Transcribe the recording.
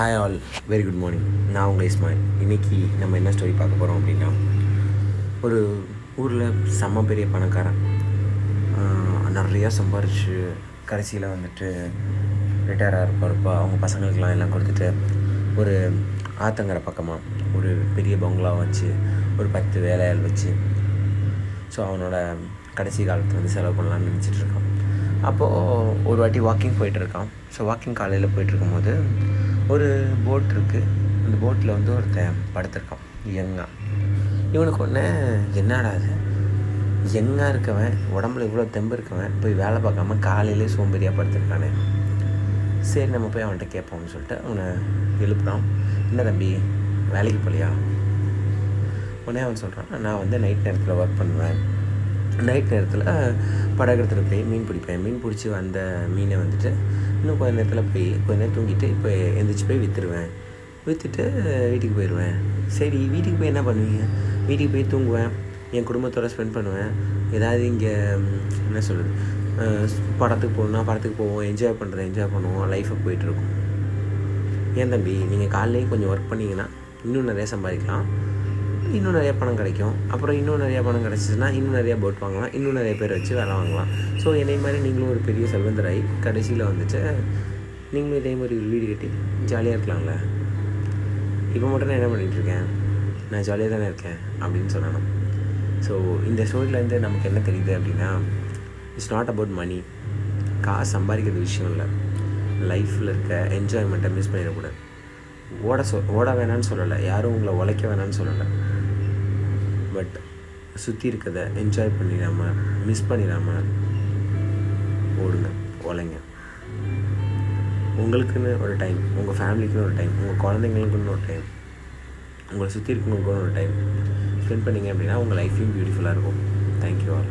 Hi all very good morning நான் உங்கள் இஸ்மாயில். இன்றைக்கி நம்ம என்ன ஸ்டோரி பார்க்க போகிறோம் அப்படின்னா ஒரு ஊரில் செம்ம பெரிய பணக்காரன். நிறையா சம்பாரிச்சு கடைசியில் வந்துட்டு ரிட்டையர் ஆகிறப்ப அவங்க பசங்களுக்கெல்லாம் எல்லாம் கொடுத்துட்டு ஒரு ஆத்தங்கரை பக்கமாக ஒரு பெரிய பங்களா வச்சு ஒரு பத்து வேலையாள் வச்சு ஸோ அவனோட கடைசி காலத்தை வந்து செலவு பண்ணலாம்னு நினச்சிட்ருக்கான் அப்போது ஒரு வாட்டி வாக்கிங் போயிட்டு இருக்கான். ஸோ வாக்கிங் காலையில் போயிட்டுருக்கும் போது ஒரு போட் இருக்குது அந்த போட்டில் வந்து ஒருத்தன் படுத்திருக்கான். யங்கா. இவனுக்கு ஒன்று என்னடா அது யங்காக இருக்கவன் உடம்புல இவ்வளோ தெம்பு இருக்கவன் போய் வேலை பார்க்காம காலையிலே சோம்பேறியாக படுத்திருக்கானே. சரி நம்ம போய் அவன்கிட்ட கேட்போம்னு சொல்லிட்டு அவனை எழுப்புறான். என்ன தம்பி வேலைக்கு போகலையா உடனே அவன் சொல்கிறான் நான் வந்து நைட் நேரத்தில் ஒர்க் பண்ணுவேன். நைட் நேரத்தில் படகுறத்துல போய் மீன் பிடிப்பேன். மீன் பிடிச்சி வந்த மீனை வந்துட்டு இன்னும் கொஞ்ச நேரத்தில் போய் கொஞ்ச நேரம் தூங்கிட்டு இப்போ எந்திரிச்சு போய் விற்றுருவேன் விற்றுட்டு வீட்டுக்கு போயிடுவேன் சரி வீட்டுக்கு போய் என்ன பண்ணுவீங்க? வீட்டுக்கு போய் தூங்குவேன். என் குடும்பத்தோடு ஸ்பெண்ட் பண்ணுவேன். ஏதாவது இங்கே என்ன சொல்கிறது படத்துக்கு போகணுன்னா படத்துக்கு போவோம் என்ஜாய் பண்ணுறது என்ஜாய் பண்ணுவோம் லைஃபை போயிட்டுருக்கும். ஏன் தம்பி நீங்கள் காலையிலேயும் கொஞ்சம் ஒர்க் பண்ணிங்கன்னா இன்னும் நிறைய சம்பாதிக்கலாம். இன்னும் நிறைய பணம் கிடைக்கும். அப்புறம் இன்னும் நிறைய பணம் கிடச்சிச்சுன்னா இன்னும் நிறைய போட் வாங்கலாம். இன்னும் நிறைய பேர் வச்சு வேலை வாங்கலாம். ஸோ என்னை மாதிரி நீங்களும் ஒரு பெரிய செல்வந்தராகி கடைசியில் வந்துச்சு நீங்களும் இதே மாதிரி ஒரு வீடு கட்டி ஜாலியாக இருக்கலாம்ல? இப்போ மட்டும் நான் என்ன பண்ணிகிட்ருக்கேன் நான் ஜாலியாக தானே இருக்கேன்? அப்படின்னு சொல்லணும். ஸோ இந்த ஸ்டோரியிலேருந்து நமக்கு என்ன தெரியுது அப்படின்னா இட்ஸ் நாட் அபவுட் மணி காசு சம்பாதிக்கிறது விஷயம் இல்லை. லைஃப்பில் இருக்க என்ஜாய்மெண்ட்டை மிஸ் பண்ணிடக்கூடாது. ஓட சொ ஓட வேணான்னு சொல்லலை. யாரும் உங்களை உழைக்க வேணான்னு சொல்லலை. பட் சுற்றி இருக்கிறத என்ஜாய் பண்ணிடாமல் மிஸ் பண்ணிடாமல் ஓடுங்க உழைங்க. உங்களுக்குன்னு ஒரு டைம் உங்கள் ஃபேமிலிக்குன்னு ஒரு டைம் உங்கள் குழந்தைங்களுக்குன்னு ஒரு டைம் உங்களை சுற்றி இருக்கவங்களுக்குன்னு ஒரு டைம் ஸ்பெண்ட் பண்ணிங்க அப்படின்னா உங்கள் லைஃப்பையும் பியூட்டிஃபுல்லாக இருக்கும். Thank you all